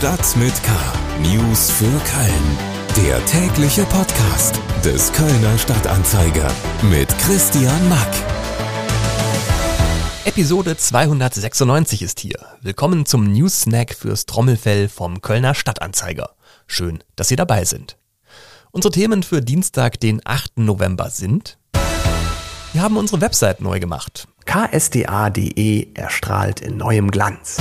Stadt mit K. News für Köln. Der tägliche Podcast des Kölner Stadtanzeiger mit Christian Mack. Episode 296 ist hier. Willkommen zum News Snack fürs Trommelfell vom Kölner Stadtanzeiger. Schön, dass Sie dabei sind. Unsere Themen für Dienstag, den 8. November sind wir haben unsere Website neu gemacht. ksda.de erstrahlt in neuem Glanz.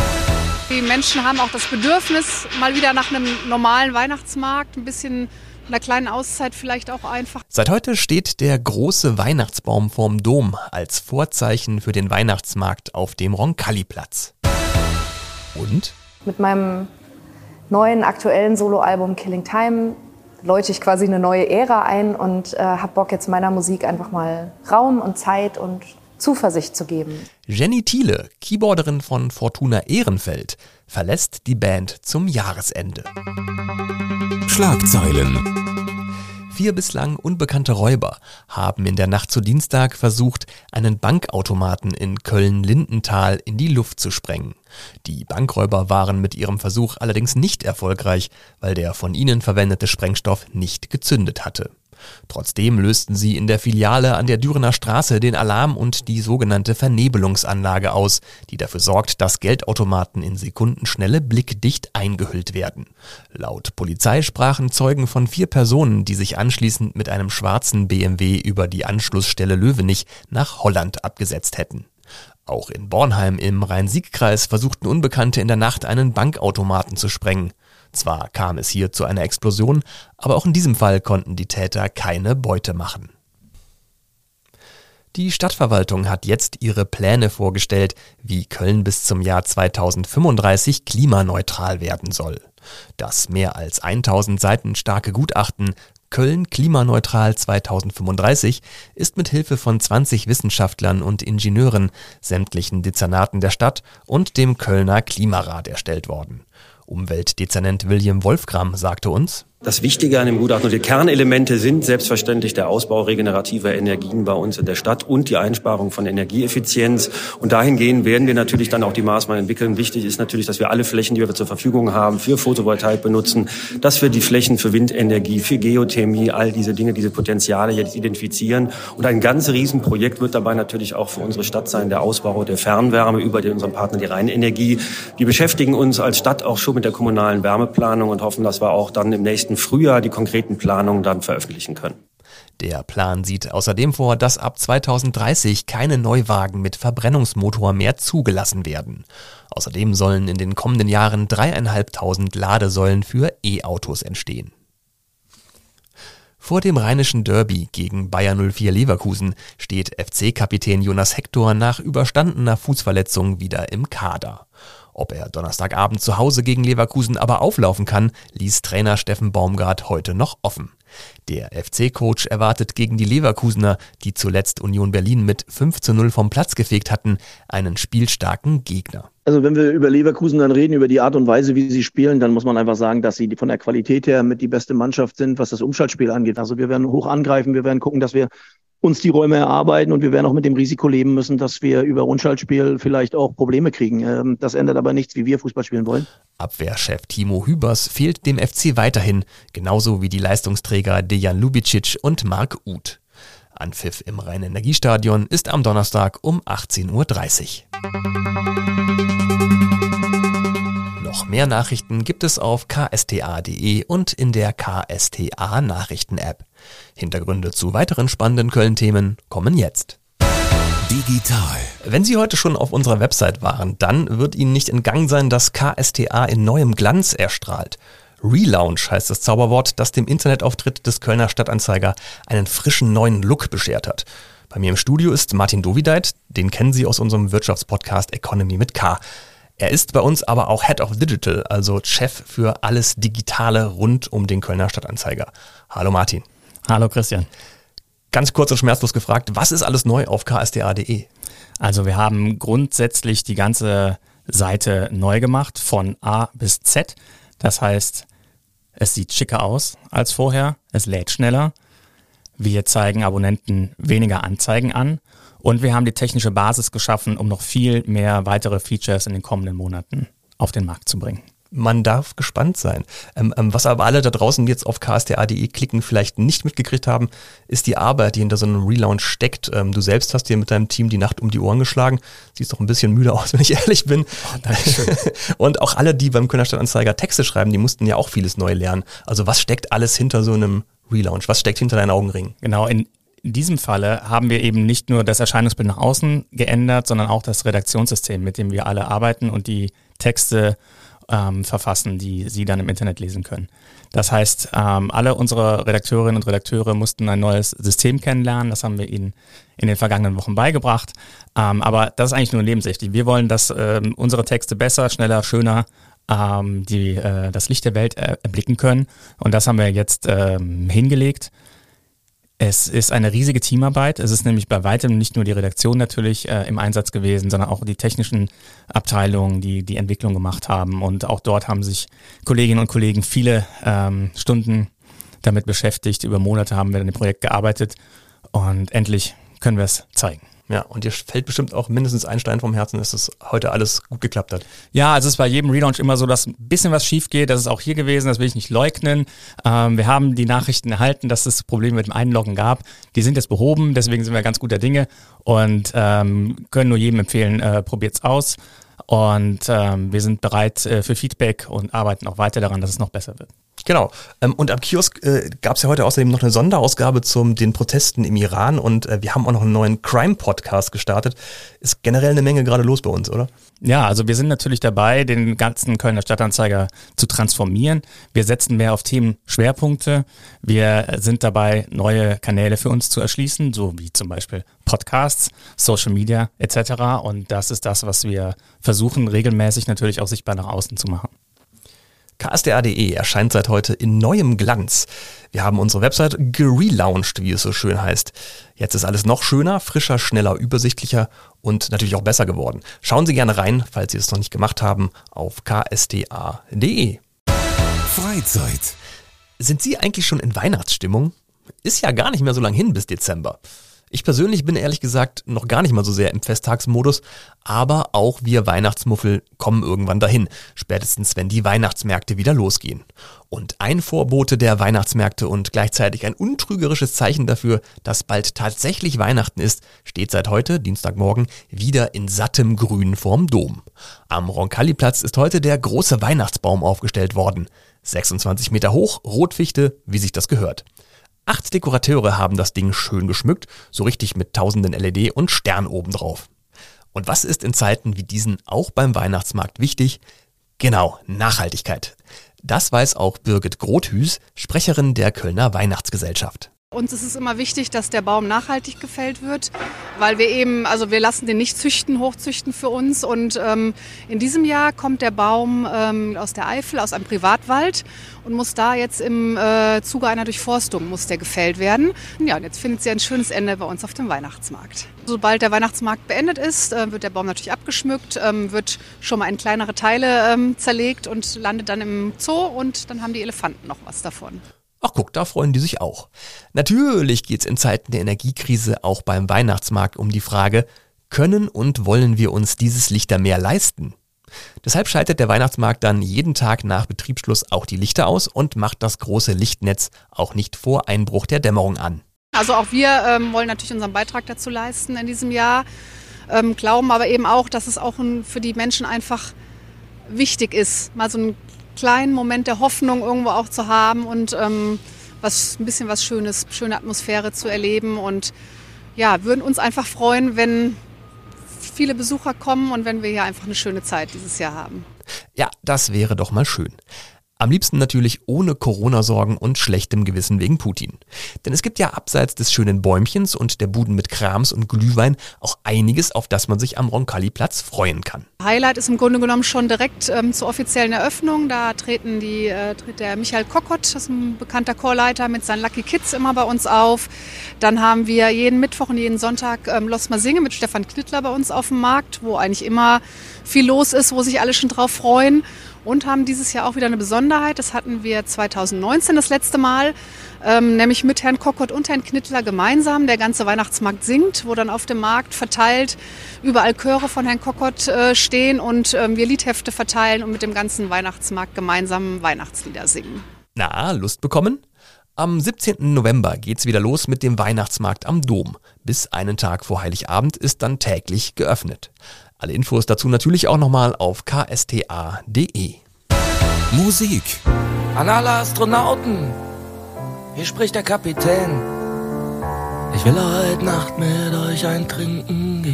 Die Menschen haben auch das Bedürfnis, mal wieder nach einem normalen Weihnachtsmarkt, ein bisschen einer kleinen Auszeit vielleicht auch einfach. Seit heute steht der große Weihnachtsbaum vorm Dom als Vorzeichen für den Weihnachtsmarkt auf dem Roncalli-Platz. Und? Mit meinem neuen aktuellen Soloalbum Killing Time läute ich quasi eine neue Ära ein und äh, habe Bock jetzt meiner Musik einfach mal Raum und Zeit und Zuversicht zu geben. Jenny Thiele, Keyboarderin von Fortuna Ehrenfeld, verlässt die Band zum Jahresende. Schlagzeilen. Vier bislang unbekannte Räuber haben in der Nacht zu Dienstag versucht, einen Bankautomaten in Köln-Lindenthal in die Luft zu sprengen. Die Bankräuber waren mit ihrem Versuch allerdings nicht erfolgreich, weil der von ihnen verwendete Sprengstoff nicht gezündet hatte. Trotzdem lösten sie in der Filiale an der Dürener Straße den Alarm und die sogenannte Vernebelungsanlage aus, die dafür sorgt, dass Geldautomaten in Sekundenschnelle blickdicht eingehüllt werden. Laut Polizei sprachen Zeugen von vier Personen, die sich anschließend mit einem schwarzen BMW über die Anschlussstelle Löwenich nach Holland abgesetzt hätten. Auch in Bornheim im Rhein-Sieg-Kreis versuchten Unbekannte in der Nacht einen Bankautomaten zu sprengen. Zwar kam es hier zu einer Explosion, aber auch in diesem Fall konnten die Täter keine Beute machen. Die Stadtverwaltung hat jetzt ihre Pläne vorgestellt, wie Köln bis zum Jahr 2035 klimaneutral werden soll. Das mehr als 1000 Seiten starke Gutachten Köln klimaneutral 2035 ist mit Hilfe von 20 Wissenschaftlern und Ingenieuren, sämtlichen Dezernaten der Stadt und dem Kölner Klimarat erstellt worden. Umweltdezernent William Wolfgram sagte uns, das Wichtige an dem Gutachten und die Kernelemente sind selbstverständlich der Ausbau regenerativer Energien bei uns in der Stadt und die Einsparung von Energieeffizienz. Und dahingehend werden wir natürlich dann auch die Maßnahmen entwickeln. Wichtig ist natürlich, dass wir alle Flächen, die wir zur Verfügung haben, für Photovoltaik benutzen, dass wir die Flächen für Windenergie, für Geothermie, all diese Dinge, diese Potenziale jetzt identifizieren. Und ein ganz Riesenprojekt wird dabei natürlich auch für unsere Stadt sein, der Ausbau der Fernwärme über unseren Partner die Rheinenergie. Wir beschäftigen uns als Stadt auch schon mit der kommunalen Wärmeplanung und hoffen, dass wir auch dann im nächsten nächsten Frühjahr die konkreten Planungen dann veröffentlichen können. Der Plan sieht außerdem vor, dass ab 2030 keine Neuwagen mit Verbrennungsmotor mehr zugelassen werden. Außerdem sollen in den kommenden Jahren dreieinhalbtausend Ladesäulen für E-Autos entstehen. Vor dem rheinischen Derby gegen Bayer 04 Leverkusen steht FC-Kapitän Jonas Hector nach überstandener Fußverletzung wieder im Kader. Ob er Donnerstagabend zu Hause gegen Leverkusen aber auflaufen kann, ließ Trainer Steffen Baumgart heute noch offen. Der FC-Coach erwartet gegen die Leverkusener, die zuletzt Union Berlin mit 5 zu 0 vom Platz gefegt hatten, einen spielstarken Gegner. Also wenn wir über Leverkusen dann reden, über die Art und Weise, wie sie spielen, dann muss man einfach sagen, dass sie von der Qualität her mit die beste Mannschaft sind, was das Umschaltspiel angeht. Also wir werden hoch angreifen, wir werden gucken, dass wir uns die Räume erarbeiten und wir werden auch mit dem Risiko leben müssen, dass wir über Rundschaltspiel vielleicht auch Probleme kriegen. Ähm, das ändert aber nichts, wie wir Fußball spielen wollen. Abwehrchef Timo Hübers fehlt dem FC weiterhin, genauso wie die Leistungsträger Dejan Lubicic und Marc Uth. Anpfiff im Rhein-Energiestadion ist am Donnerstag um 18.30 Uhr. Noch mehr Nachrichten gibt es auf ksta.de und in der KSTA Nachrichten-App. Hintergründe zu weiteren spannenden Köln-Themen kommen jetzt. Digital. Wenn Sie heute schon auf unserer Website waren, dann wird Ihnen nicht entgangen sein, dass KSTA in neuem Glanz erstrahlt. Relaunch heißt das Zauberwort, das dem Internetauftritt des Kölner Stadtanzeiger einen frischen neuen Look beschert hat. Bei mir im Studio ist Martin Dovideit, den kennen Sie aus unserem Wirtschaftspodcast Economy mit K. Er ist bei uns aber auch Head of Digital, also Chef für alles Digitale rund um den Kölner Stadtanzeiger. Hallo Martin. Hallo Christian. Ganz kurz und schmerzlos gefragt, was ist alles neu auf ksta.de? Also wir haben grundsätzlich die ganze Seite neu gemacht von A bis Z. Das heißt, es sieht schicker aus als vorher, es lädt schneller. Wir zeigen Abonnenten weniger Anzeigen an und wir haben die technische Basis geschaffen, um noch viel mehr weitere Features in den kommenden Monaten auf den Markt zu bringen. Man darf gespannt sein. Ähm, ähm, was aber alle da draußen jetzt auf ksta.de klicken vielleicht nicht mitgekriegt haben, ist die Arbeit, die hinter so einem Relaunch steckt. Ähm, du selbst hast dir mit deinem Team die Nacht um die Ohren geschlagen. Siehst doch ein bisschen müde aus, wenn ich ehrlich bin. Oh, Und auch alle, die beim Kölner Stadtanzeiger Texte schreiben, die mussten ja auch vieles neu lernen. Also was steckt alles hinter so einem Relaunch? Was steckt hinter deinen Augenringen? Genau, in, diesem Falle haben wir eben nicht nur das Erscheinungsbild nach außen geändert, sondern auch das Redaktionssystem, mit dem wir alle arbeiten und die Texte ähm, verfassen, die Sie dann im Internet lesen können. Das heißt, ähm, alle unsere Redakteurinnen und Redakteure mussten ein neues System kennenlernen. Das haben wir ihnen in den vergangenen Wochen beigebracht. Ähm, aber das ist eigentlich nur nebensächlich. Wir wollen, dass ähm, unsere Texte besser, schneller, schöner ähm, die äh, das Licht der Welt äh, erblicken können. Und das haben wir jetzt ähm, hingelegt. Es ist eine riesige Teamarbeit. Es ist nämlich bei weitem nicht nur die Redaktion natürlich äh, im Einsatz gewesen, sondern auch die technischen Abteilungen, die die Entwicklung gemacht haben. Und auch dort haben sich Kolleginnen und Kollegen viele ähm, Stunden damit beschäftigt. Über Monate haben wir an dem Projekt gearbeitet und endlich können wir es zeigen. Ja, und dir fällt bestimmt auch mindestens ein Stein vom Herzen, dass das heute alles gut geklappt hat. Ja, also es ist bei jedem Relaunch immer so, dass ein bisschen was schief geht. Das ist auch hier gewesen, das will ich nicht leugnen. Ähm, wir haben die Nachrichten erhalten, dass es Probleme mit dem Einloggen gab. Die sind jetzt behoben, deswegen sind wir ganz guter Dinge und ähm, können nur jedem empfehlen, äh, probiert's aus. Und ähm, wir sind bereit äh, für Feedback und arbeiten auch weiter daran, dass es noch besser wird. Genau. Ähm, und am Kiosk äh, gab es ja heute außerdem noch eine Sonderausgabe zum den Protesten im Iran und äh, wir haben auch noch einen neuen Crime-Podcast gestartet. Ist generell eine Menge gerade los bei uns, oder? Ja, also wir sind natürlich dabei, den ganzen Kölner Stadtanzeiger zu transformieren. Wir setzen mehr auf Themenschwerpunkte. Wir sind dabei, neue Kanäle für uns zu erschließen, so wie zum Beispiel Podcasts, Social Media etc. Und das ist das, was wir versuchen, regelmäßig natürlich auch sichtbar nach außen zu machen. KSDA.de erscheint seit heute in neuem Glanz. Wir haben unsere Website gelauncht, wie es so schön heißt. Jetzt ist alles noch schöner, frischer, schneller, übersichtlicher und natürlich auch besser geworden. Schauen Sie gerne rein, falls Sie es noch nicht gemacht haben, auf ksda.de. Freizeit. Sind Sie eigentlich schon in Weihnachtsstimmung? Ist ja gar nicht mehr so lang hin bis Dezember. Ich persönlich bin ehrlich gesagt noch gar nicht mal so sehr im Festtagsmodus, aber auch wir Weihnachtsmuffel kommen irgendwann dahin, spätestens wenn die Weihnachtsmärkte wieder losgehen. Und ein Vorbote der Weihnachtsmärkte und gleichzeitig ein untrügerisches Zeichen dafür, dass bald tatsächlich Weihnachten ist, steht seit heute, Dienstagmorgen, wieder in sattem Grün vorm Dom. Am Roncalli-Platz ist heute der große Weihnachtsbaum aufgestellt worden. 26 Meter hoch, Rotfichte, wie sich das gehört. Acht Dekorateure haben das Ding schön geschmückt, so richtig mit tausenden LED und Stern obendrauf. Und was ist in Zeiten wie diesen auch beim Weihnachtsmarkt wichtig? Genau, Nachhaltigkeit. Das weiß auch Birgit Grothüß, Sprecherin der Kölner Weihnachtsgesellschaft. Uns ist es immer wichtig, dass der Baum nachhaltig gefällt wird, weil wir eben, also wir lassen den nicht züchten, hochzüchten für uns. Und ähm, in diesem Jahr kommt der Baum ähm, aus der Eifel, aus einem Privatwald und muss da jetzt im äh, Zuge einer Durchforstung muss der gefällt werden. Ja, und jetzt findet sie ein schönes Ende bei uns auf dem Weihnachtsmarkt. Sobald der Weihnachtsmarkt beendet ist, äh, wird der Baum natürlich abgeschmückt, ähm, wird schon mal in kleinere Teile ähm, zerlegt und landet dann im Zoo und dann haben die Elefanten noch was davon. Ach guck, da freuen die sich auch. Natürlich geht's in Zeiten der Energiekrise auch beim Weihnachtsmarkt um die Frage, können und wollen wir uns dieses Lichtermeer leisten? Deshalb schaltet der Weihnachtsmarkt dann jeden Tag nach Betriebsschluss auch die Lichter aus und macht das große Lichtnetz auch nicht vor Einbruch der Dämmerung an. Also auch wir ähm, wollen natürlich unseren Beitrag dazu leisten in diesem Jahr, ähm, glauben aber eben auch, dass es auch ein, für die Menschen einfach wichtig ist, mal so einen kleinen Moment der Hoffnung irgendwo auch zu haben und ähm, was ein bisschen was Schönes, schöne Atmosphäre zu erleben und ja, würden uns einfach freuen, wenn viele Besucher kommen und wenn wir hier einfach eine schöne Zeit dieses Jahr haben. Ja, das wäre doch mal schön. Am liebsten natürlich ohne Corona-Sorgen und schlechtem Gewissen wegen Putin. Denn es gibt ja abseits des schönen Bäumchens und der Buden mit Krams und Glühwein auch einiges, auf das man sich am Roncalli-Platz freuen kann. Highlight ist im Grunde genommen schon direkt ähm, zur offiziellen Eröffnung. Da treten die, äh, tritt der Michael Kokott, das ist ein bekannter Chorleiter, mit seinen Lucky Kids immer bei uns auf. Dann haben wir jeden Mittwoch und jeden Sonntag ähm, Los Mal Singe mit Stefan Knittler bei uns auf dem Markt, wo eigentlich immer viel los ist, wo sich alle schon drauf freuen. Und haben dieses Jahr auch wieder eine Besonderheit. Das hatten wir 2019 das letzte Mal, ähm, nämlich mit Herrn Kockott und Herrn Knittler gemeinsam. Der ganze Weihnachtsmarkt singt, wo dann auf dem Markt verteilt überall Chöre von Herrn Kockott äh, stehen und ähm, wir Liedhefte verteilen und mit dem ganzen Weihnachtsmarkt gemeinsam Weihnachtslieder singen. Na, Lust bekommen? Am 17. November geht's wieder los mit dem Weihnachtsmarkt am Dom. Bis einen Tag vor Heiligabend ist dann täglich geöffnet. Alle Infos dazu natürlich auch nochmal auf ksta.de. Musik. An alle Astronauten. Hier spricht der Kapitän. Ich will heute Nacht mit euch ein Trinken gehen.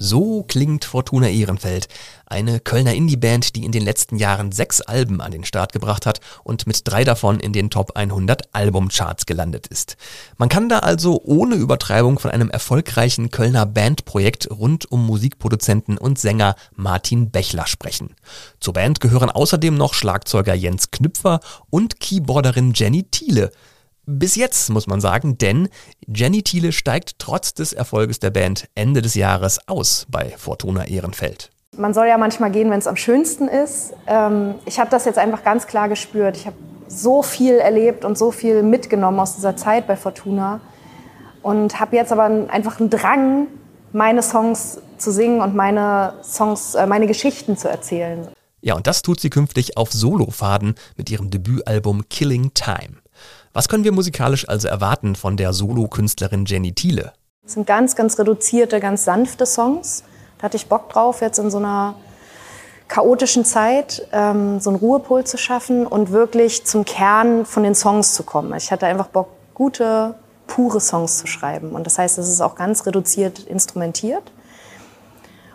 So klingt Fortuna Ehrenfeld, eine Kölner Indie-Band, die in den letzten Jahren sechs Alben an den Start gebracht hat und mit drei davon in den Top 100 Albumcharts gelandet ist. Man kann da also ohne Übertreibung von einem erfolgreichen Kölner Bandprojekt rund um Musikproduzenten und Sänger Martin Bechler sprechen. Zur Band gehören außerdem noch Schlagzeuger Jens Knüpfer und Keyboarderin Jenny Thiele. Bis jetzt, muss man sagen, denn Jenny Thiele steigt trotz des Erfolges der Band Ende des Jahres aus bei Fortuna Ehrenfeld. Man soll ja manchmal gehen, wenn es am schönsten ist. Ähm, ich habe das jetzt einfach ganz klar gespürt. Ich habe so viel erlebt und so viel mitgenommen aus dieser Zeit bei Fortuna und habe jetzt aber einfach einen Drang, meine Songs zu singen und meine Songs, äh, meine Geschichten zu erzählen. Ja, und das tut sie künftig auf Solofaden mit ihrem Debütalbum Killing Time. Was können wir musikalisch also erwarten von der Solo-Künstlerin Jenny Thiele? Es sind ganz, ganz reduzierte, ganz sanfte Songs. Da hatte ich Bock drauf, jetzt in so einer chaotischen Zeit ähm, so einen Ruhepol zu schaffen und wirklich zum Kern von den Songs zu kommen. Ich hatte einfach Bock, gute, pure Songs zu schreiben. Und das heißt, es ist auch ganz reduziert instrumentiert.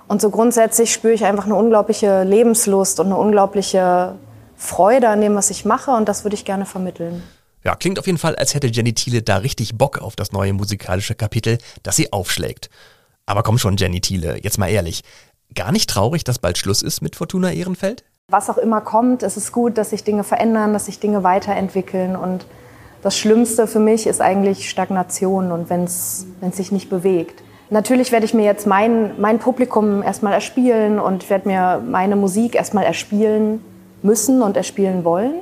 Und so grundsätzlich spüre ich einfach eine unglaubliche Lebenslust und eine unglaubliche Freude an dem, was ich mache. Und das würde ich gerne vermitteln. Ja, klingt auf jeden Fall, als hätte Jenny Thiele da richtig Bock auf das neue musikalische Kapitel, das sie aufschlägt. Aber komm schon, Jenny Thiele, jetzt mal ehrlich. Gar nicht traurig, dass bald Schluss ist mit Fortuna Ehrenfeld? Was auch immer kommt, es ist gut, dass sich Dinge verändern, dass sich Dinge weiterentwickeln. Und das Schlimmste für mich ist eigentlich Stagnation und wenn es sich nicht bewegt. Natürlich werde ich mir jetzt mein, mein Publikum erstmal erspielen und werde mir meine Musik erstmal erspielen müssen und erspielen wollen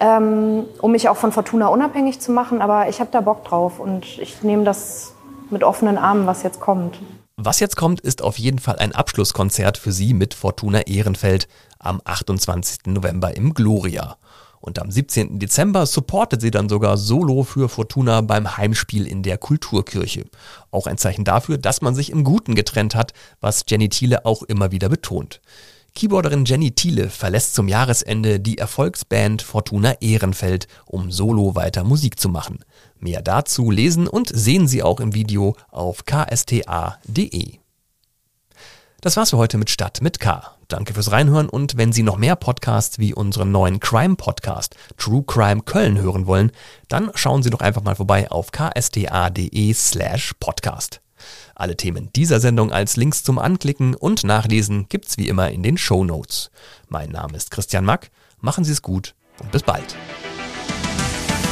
ähm, um mich auch von Fortuna unabhängig zu machen. Aber ich habe da Bock drauf und ich nehme das mit offenen Armen, was jetzt kommt. Was jetzt kommt, ist auf jeden Fall ein Abschlusskonzert für Sie mit Fortuna Ehrenfeld am 28. November im Gloria. Und am 17. Dezember supportet sie dann sogar solo für Fortuna beim Heimspiel in der Kulturkirche. Auch ein Zeichen dafür, dass man sich im Guten getrennt hat, was Jenny Thiele auch immer wieder betont. Keyboarderin Jenny Thiele verlässt zum Jahresende die Erfolgsband Fortuna Ehrenfeld, um solo weiter Musik zu machen. Mehr dazu lesen und sehen Sie auch im Video auf ksta.de. Das war's für heute mit Stadt mit K. Danke fürs Reinhören und wenn Sie noch mehr Podcasts wie unseren neuen Crime Podcast True Crime Köln hören wollen, dann schauen Sie doch einfach mal vorbei auf ksta.de slash podcast. Alle Themen dieser Sendung als Links zum Anklicken und Nachlesen gibt's wie immer in den Show Notes. Mein Name ist Christian Mack. Machen Sie es gut und bis bald.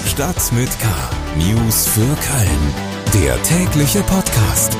Stadt mit K. News für Köln. Der tägliche Podcast.